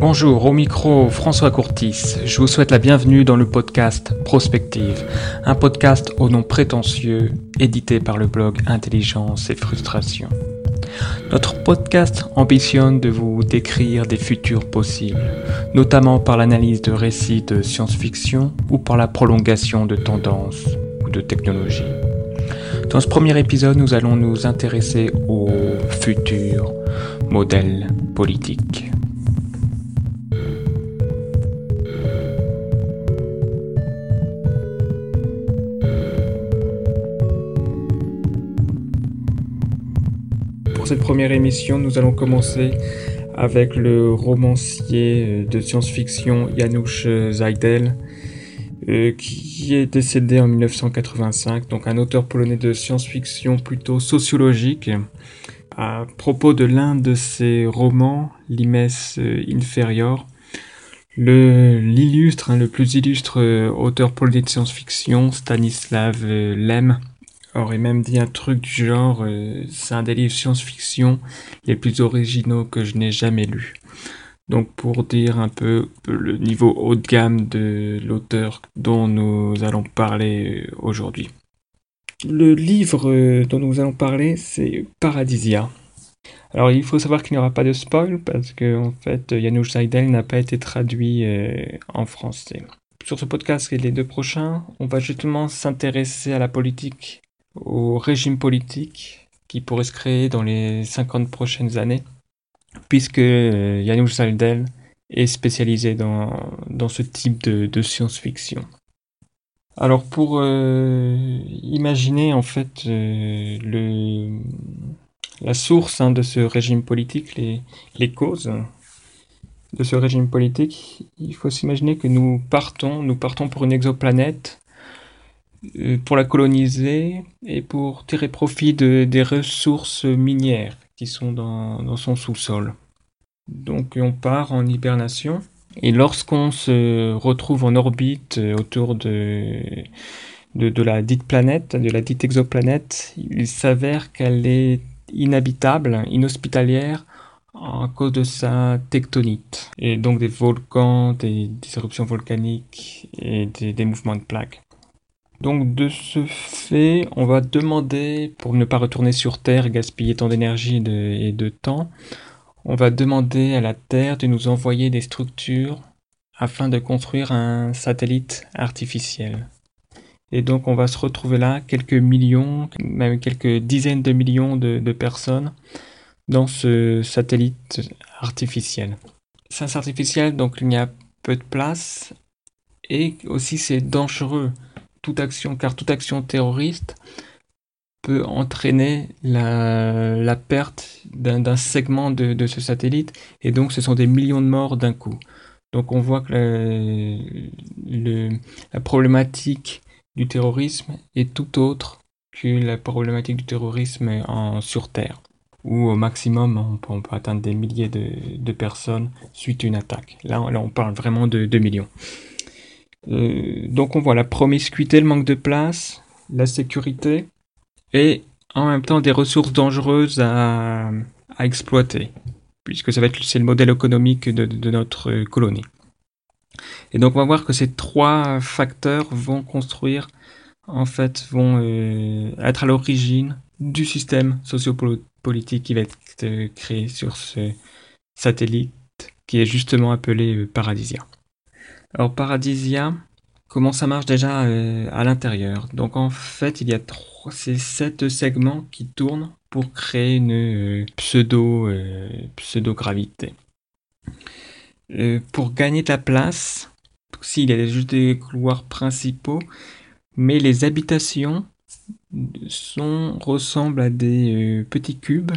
Bonjour, au micro François Courtis. Je vous souhaite la bienvenue dans le podcast Prospective, un podcast au nom prétentieux, édité par le blog Intelligence et Frustration. Notre podcast ambitionne de vous décrire des futurs possibles, notamment par l'analyse de récits de science-fiction ou par la prolongation de tendances ou de technologies. Dans ce premier épisode, nous allons nous intéresser au futur modèle politique. Cette première émission, nous allons commencer avec le romancier de science-fiction Janusz Zajdel, euh, qui est décédé en 1985, donc un auteur polonais de science-fiction plutôt sociologique. À propos de l'un de ses romans, Limes Inferior, l'illustre, hein, le plus illustre euh, auteur polonais de science-fiction, Stanislav euh, Lem, aurait même dit un truc du genre c'est un des livres science-fiction les plus originaux que je n'ai jamais lus. Donc pour dire un peu le niveau haut de gamme de l'auteur dont nous allons parler aujourd'hui. Le livre euh, dont nous allons parler, c'est Paradisia. Alors il faut savoir qu'il n'y aura pas de spoil parce que en fait Janusz Seidel n'a pas été traduit euh, en français. Sur ce podcast et les deux prochains, on va justement s'intéresser à la politique, au régime politique qui pourrait se créer dans les 50 prochaines années puisque euh, Janusz Saldel est spécialisé dans, dans ce type de, science-fiction. Alors pour euh, imaginer en fait euh, le, la source hein, de ce régime politique, les, les causes de ce régime politique, il faut s'imaginer que nous partons, nous partons pour une exoplanète, euh, pour la coloniser et pour tirer profit de, des ressources minières qui sont dans, dans son sous-sol. Donc on part en hibernation. Et lorsqu'on se retrouve en orbite euh, autour de, de, de, la dite planète, de la dite exoplanète, il s'avère qu'elle est inhabitable, inhospitalière, à cause de sa tectonite. Et donc des volcans, des, des éruptions volcaniques et des, des mouvements de plaques. Donc de ce fait, on va demander, pour ne pas retourner sur Terre gaspiller tant d'énergie et de temps, on va demander à la Terre de nous envoyer des structures afin de construire un satellite artificiel. Et donc on va se retrouver là, quelques millions, même quelques dizaines de millions de, personnes dans ce satellite artificiel. C'est artificiel, donc il y a peu de place et aussi c'est dangereux toute action, car toute action terroriste peut entraîner la, perte d'un segment de, ce satellite, et donc ce sont des millions de morts d'un coup. Donc on voit que la problématique du terrorisme est tout autre que la problématique du terrorisme sur Terre, où au maximum on peut, atteindre des milliers de, de, personnes suite à une attaque. Là, là on parle vraiment de 2 millions. Euh, donc on voit la promiscuité, le manque de place, la sécurité et en même temps des ressources dangereuses à, exploiter, puisque c'est le modèle économique de, notre colonie. Et donc on va voir que ces trois facteurs vont construire, en fait, vont euh, être à l'origine du système sociopolitique qui va être euh, créé sur ce satellite qui est justement appelé Paradisia. Alors Paradisia, comment ça marche déjà euh, à l'intérieur? Donc en fait, il y a trois, ces sept segments qui tournent pour créer une euh, pseudo euh, pseudo gravité. Pour gagner de la place, s'il y a juste des couloirs principaux, mais les habitations ressemblent à des petits cubes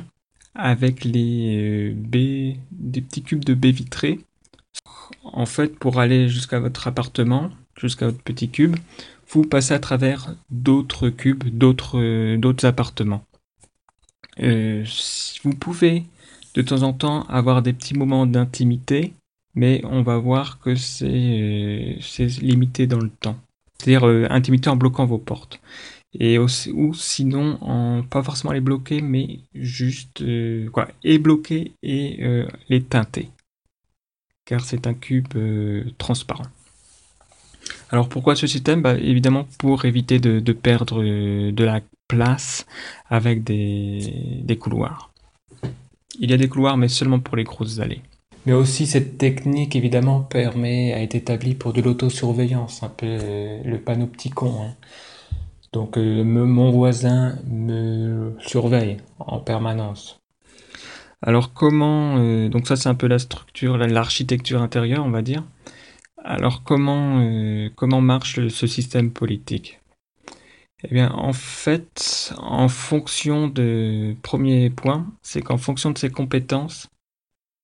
avec les baies, des petits cubes de baies vitrées en fait, pour aller jusqu'à votre appartement, jusqu'à votre petit cube, vous passez à travers d'autres cubes, d'autres euh, appartements. Euh, vous pouvez de temps en temps avoir des petits moments d'intimité, mais on va voir que c'est euh, limité dans le temps. C'est-à-dire intimité en bloquant vos portes. Et aussi, ou sinon, pas forcément les bloquer, mais juste quoi, et bloquer et les teinter. Car c'est un cube euh, transparent. Alors pourquoi ce système? Bah, Évidemment pour éviter de, perdre euh, de la place avec des, couloirs. Il y a des couloirs mais seulement pour les grosses allées. Mais aussi cette technique évidemment permet, a été établie pour de l'autosurveillance, un peu euh, le panopticon. Hein. Donc mon voisin me surveille en permanence. Alors comment euh, donc ça c'est un peu la structure, l'architecture intérieure on va dire. Alors comment euh, comment marche ce système politique? Eh bien en fait en fonction de premier point, c'est qu'en fonction de ses compétences,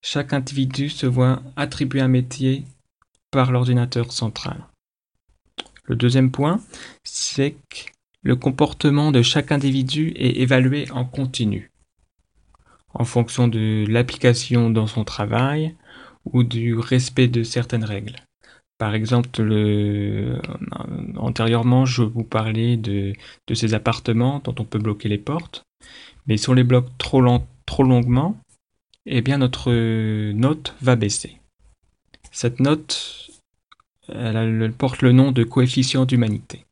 chaque individu se voit attribuer un métier par l'ordinateur central. Le deuxième point, c'est que le comportement de chaque individu est évalué en continu en fonction de l'application dans son travail ou du respect de certaines règles. Par exemple, le... antérieurement, je vous parlais de, de, ces appartements dont on peut bloquer les portes. Mais si on les bloque trop, trop longuement, eh bien notre note va baisser. Cette note, elle, elle porte le nom de coefficient d'humanité.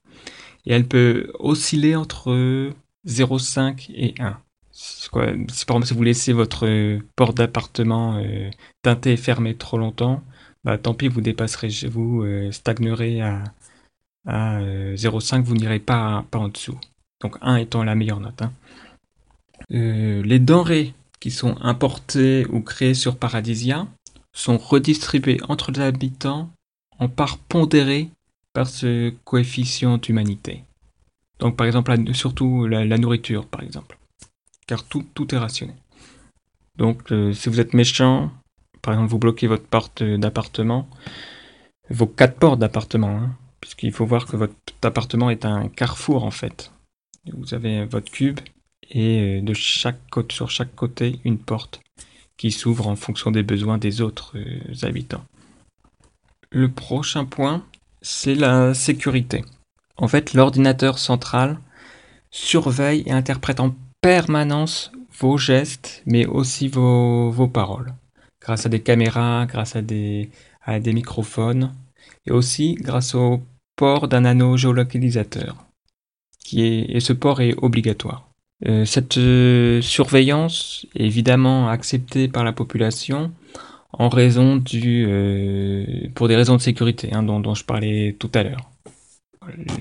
Et elle peut osciller entre 0,5 et 1. Par exemple si vous laissez votre euh, porte d'appartement euh, teintée et fermée trop longtemps, bah tant pis, vous dépasserez, vous euh, stagnerez à, à 0,5, vous n'irez pas, pas en dessous. Donc 1 étant la meilleure note. Hein. les denrées qui sont importées ou créées sur Paradisia sont redistribuées entre les habitants en part pondérée par ce coefficient d'humanité. Donc par exemple, surtout la nourriture, par exemple car tout, est rationné. Donc, euh, si vous êtes méchant, par exemple, vous bloquez votre porte d'appartement, vos quatre portes d'appartement, hein, puisqu'il faut voir que votre appartement est un carrefour en fait. Vous avez votre cube et euh, de chaque côté, sur chaque côté une porte qui s'ouvre en fonction des besoins des autres euh, habitants. Le prochain point, c'est la sécurité. En fait, l'ordinateur central surveille et interprète en permanence vos gestes, mais aussi vos, vos paroles. Grâce à des caméras, grâce à des, à des microphones, et aussi grâce au port d'un anneau géolocalisateur. Qui est, et ce port est obligatoire. Euh, cette euh, surveillance est évidemment acceptée par la population en raison du, euh, pour des raisons de sécurité hein, dont, dont, je parlais tout à l'heure.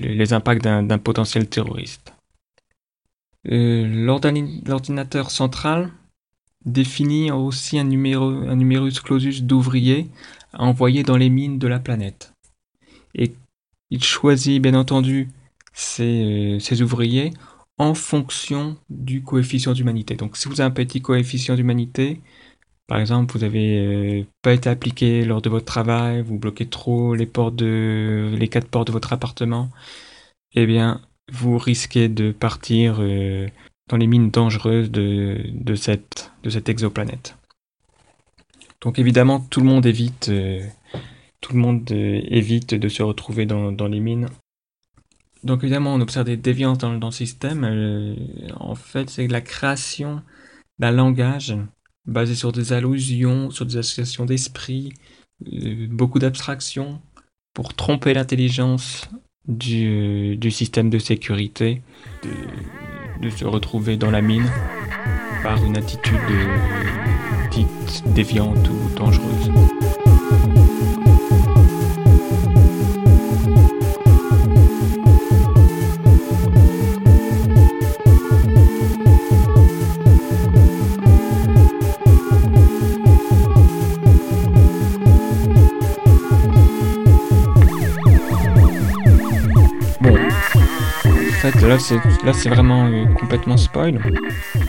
Les impacts d'un potentiel terroriste. Euh, l'ordinateur central définit aussi un, numéro, un numerus clausus d'ouvriers à envoyer dans les mines de la planète. Et il choisit bien entendu ces, euh, ouvriers en fonction du coefficient d'humanité. Donc si vous avez un petit coefficient d'humanité, par exemple, vous n'avez euh, pas été appliqué lors de votre travail, vous bloquez trop les portes les quatre portes de votre appartement, eh bien, vous risquez de partir euh, dans les mines dangereuses de, de, cette, de cette exoplanète. Donc évidemment, tout le monde évite, euh, tout le monde euh, évite de se retrouver dans, dans, les mines. Donc évidemment, on observe des déviances dans, dans le système. en fait, c'est la création d'un langage basé sur des allusions, sur des associations d'esprit, beaucoup d'abstractions pour tromper l'intelligence du, système de sécurité, de, de, se retrouver dans la mine par une attitude dite déviante ou dangereuse. Là c'est là c'est vraiment euh, complètement spoil.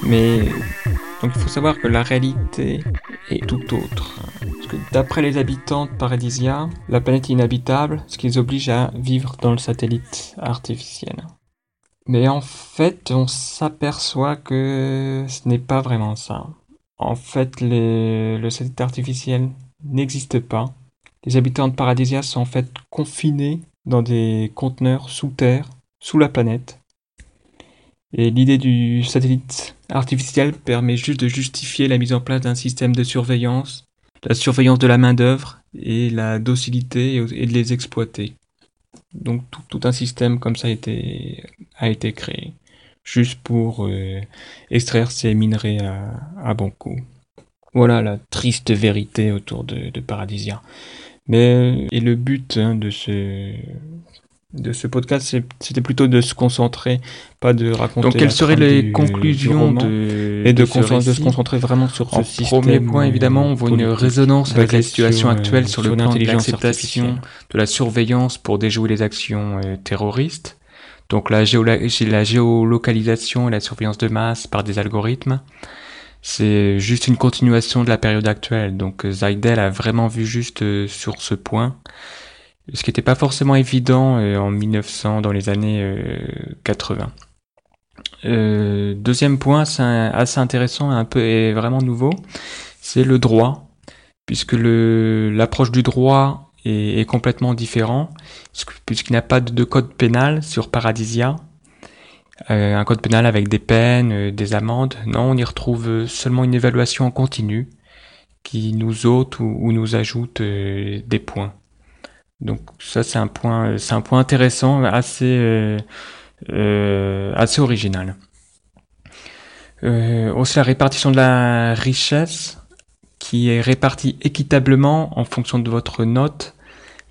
Mais donc il faut savoir que la réalité est tout autre. D'après les habitants de Paradisia, la planète est inhabitable, ce qui les oblige à vivre dans le satellite artificiel. Mais en fait, on s'aperçoit que ce n'est pas vraiment ça. En fait, le satellite artificiel n'existe pas. Les habitants de Paradisia sont en fait confinés dans des conteneurs sous terre, sous la planète, et l'idée du satellite artificiel permet juste de justifier la mise en place d'un système de surveillance la surveillance de la main-d'œuvre et la docilité et de les exploiter. Donc tout, un système comme ça a été, créé, juste pour euh, extraire ces minerais à, bon coût. Voilà la triste vérité autour de, Paradisia. Mais et le but hein, de ce de ce podcast, c'était plutôt de se concentrer, pas de raconter. Donc, quelles seraient les conclusions de, et de, se concentrer vraiment sur ce système. Premier point, évidemment, on voit une résonance avec la situation actuelle sur, le plan de l'acceptation de la surveillance pour déjouer les actions euh, terroristes. Donc, la, la géolocalisation et la surveillance de masse par des algorithmes. C'est juste une continuation de la période actuelle. Donc, Zaidel a vraiment vu juste euh, sur ce point ce qui n'était pas forcément évident euh, en 1900, dans les années 80. Euh, euh, deuxième point, c'est assez intéressant et un peu et vraiment nouveau, c'est le droit, puisque l'approche du droit est, complètement différent, puisqu'il n'y a pas de, code pénal sur Paradisia, un code pénal avec des peines, des amendes. Non, on y retrouve seulement une évaluation en continu qui nous ôte ou nous ajoute des points. Donc ça c'est un point, c'est un point intéressant, assez euh, euh, assez original. Euh, aussi la répartition de la richesse qui est répartie équitablement en fonction de votre note,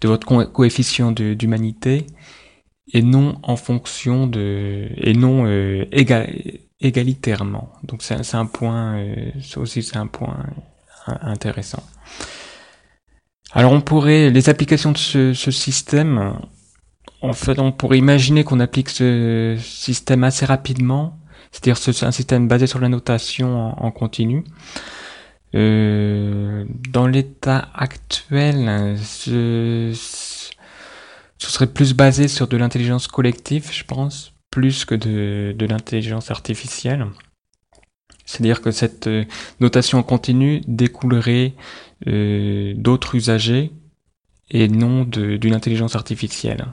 de votre coefficient d'humanité et non en fonction de et non égalitairement. Donc c'est un point, ça aussi c'est un point intéressant. Alors on pourrait, les applications de ce, système, en fait on pourrait imaginer qu'on applique ce système assez rapidement, c'est-à-dire c'est un système basé sur la notation en, continu. Euh, dans l'état actuel, ce, ce, serait plus basé sur de l'intelligence collective, je pense, plus que de l'intelligence artificielle. C'est-à-dire que cette euh, notation en continu découlerait euh, d'autres usagers et non d'une intelligence artificielle.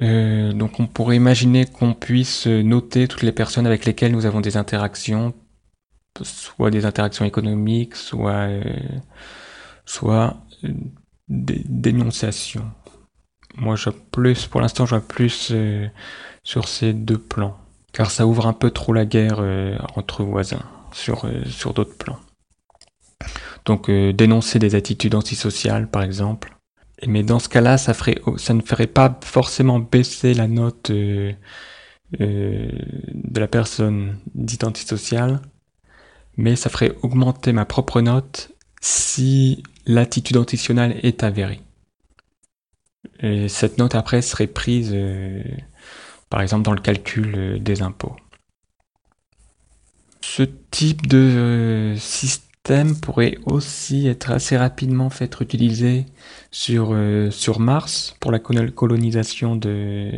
Euh, donc on pourrait imaginer qu'on puisse noter toutes les personnes avec lesquelles nous avons des interactions, soit des interactions économiques, soit, soit des dénonciations. Moi, je plus, pour l'instant, je vois plus sur ces deux plans car ça ouvre un peu trop la guerre euh, entre voisins sur, euh, sur d'autres plans. Donc euh, dénoncer des attitudes antisociales par exemple. Mais dans ce cas-là, ça, ferait, ça ne ferait pas forcément baisser la note de la personne dite antisociale, mais ça ferait augmenter ma propre note si l'attitude antisociale est avérée. Et cette note après serait prise par exemple dans le calcul euh, des impôts. Ce type de euh, système pourrait aussi être assez rapidement fait utiliser sur, euh, sur Mars pour la colonisation de,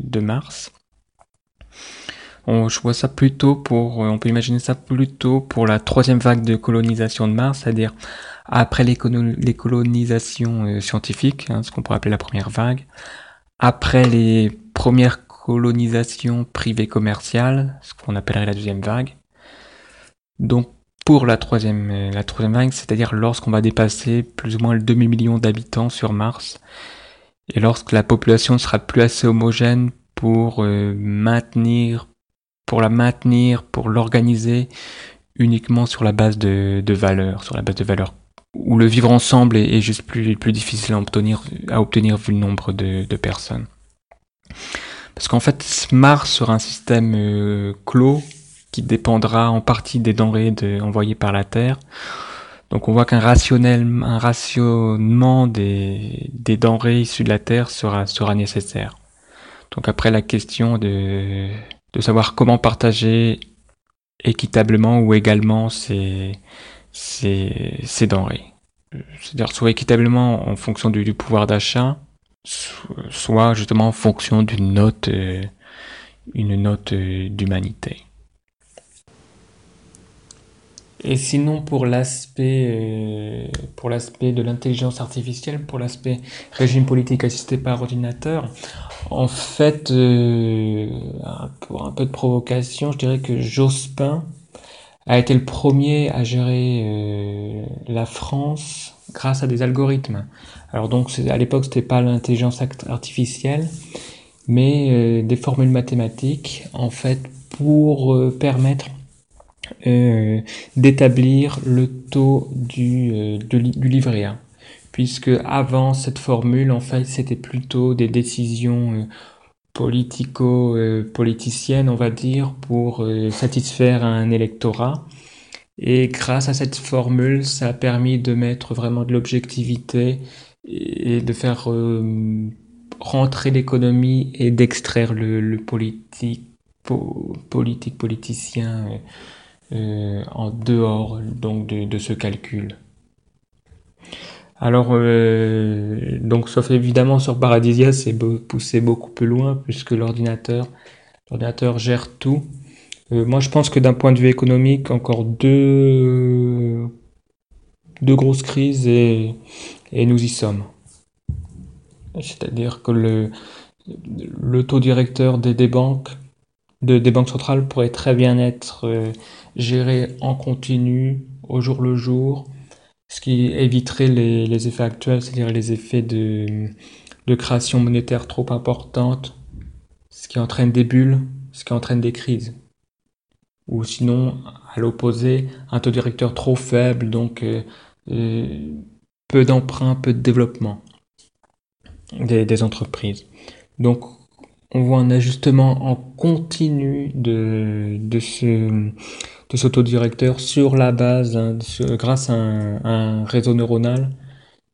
de Mars. On, je ça plutôt pour, on peut imaginer ça plutôt pour la troisième vague de colonisation de Mars, c'est-à-dire après les, colonisations scientifiques, hein, ce qu'on pourrait appeler la première vague, après les premières colonisation privée commerciale, ce qu'on appellerait la deuxième vague. Donc pour la troisième, la troisième vague, c'est-à-dire lorsqu'on va dépasser plus ou moins le demi-million d'habitants sur Mars, et lorsque la population sera plus assez homogène pour euh, maintenir, pour la maintenir, pour l'organiser uniquement sur la base de, valeurs, sur la base de valeurs où le vivre ensemble est, juste plus, plus difficile à obtenir, à obtenir vu le nombre de personnes. Parce qu'en fait, Mars sera un système euh, clos qui dépendra en partie des denrées envoyées par la Terre. Donc on voit qu'un rationnel, un rationnement des, des denrées issues de la Terre sera, sera nécessaire. Donc après la question de, de savoir comment partager équitablement ou également ces, ces, ces denrées. C'est-à-dire soit équitablement en fonction du, du pouvoir d'achat, soit justement en fonction d'une note, euh, euh, d'humanité. Et sinon pour l'aspect euh, pour l'aspect de l'intelligence artificielle, pour l'aspect régime politique assisté par ordinateur, en fait pour un peu de provocation, je dirais que Jospin a été le premier à gérer la France grâce à des algorithmes. Alors donc à l'époque c'était pas l'intelligence artificielle, mais euh, des formules mathématiques en fait pour euh, permettre d'établir le taux du, du livret. Puisque avant cette formule en fait c'était plutôt des décisions politico-politicienne, on va dire, pour euh, satisfaire un électorat. Et grâce à cette formule, ça a permis de mettre vraiment de l'objectivité et de faire euh, rentrer l'économie et d'extraire le, politique, politique politicien euh, en dehors donc de ce calcul. Alors, euh, donc, sauf évidemment sur Paradisia, c'est poussé beaucoup plus loin puisque l'ordinateur, l'ordinateur gère tout. Euh, moi, je pense que d'un point de vue économique, encore deux, deux grosses crises et, et nous y sommes. C'est-à-dire que le, taux directeur des, banques, de, centrales pourrait très bien être euh, géré en continu, au jour le jour, ce qui éviterait les, effets actuels, c'est-à-dire les effets de, création monétaire trop importante, ce qui entraîne des bulles, ce qui entraîne des crises. Ou sinon, à l'opposé, un taux directeur trop faible, donc euh, euh, peu d'emprunt, peu de développement des, entreprises. Donc, on voit un ajustement en continu de, de ce de sur la base, hein, grâce à un, réseau neuronal,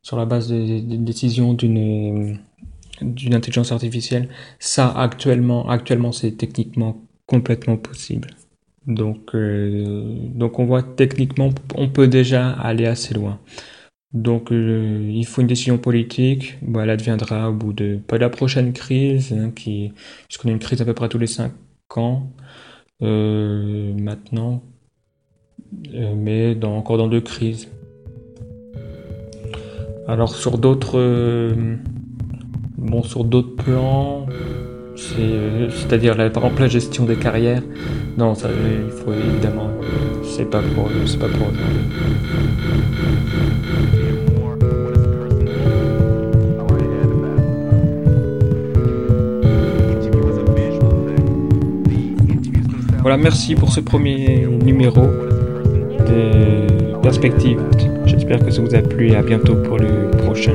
sur la base des, décisions d'une d'une intelligence artificielle, ça actuellement, actuellement c'est techniquement complètement possible. Donc, euh, donc on voit techniquement, on peut déjà aller assez loin. Donc euh, il faut une décision politique. Bon, elle adviendra au bout de pas la prochaine crise, hein, qui puisqu'on a une crise à peu près tous les cinq ans. Euh, maintenant, euh, mais encore dans deux crises. Alors sur d'autres, bon sur d'autres plans, c'est-à-dire par exemple la gestion des carrières. Non, ça, il faut évidemment, c'est pas pour, c'est pas pour Voilà, merci pour ce premier numéro de Perspective. J'espère que ça vous a plu et à bientôt pour le prochain.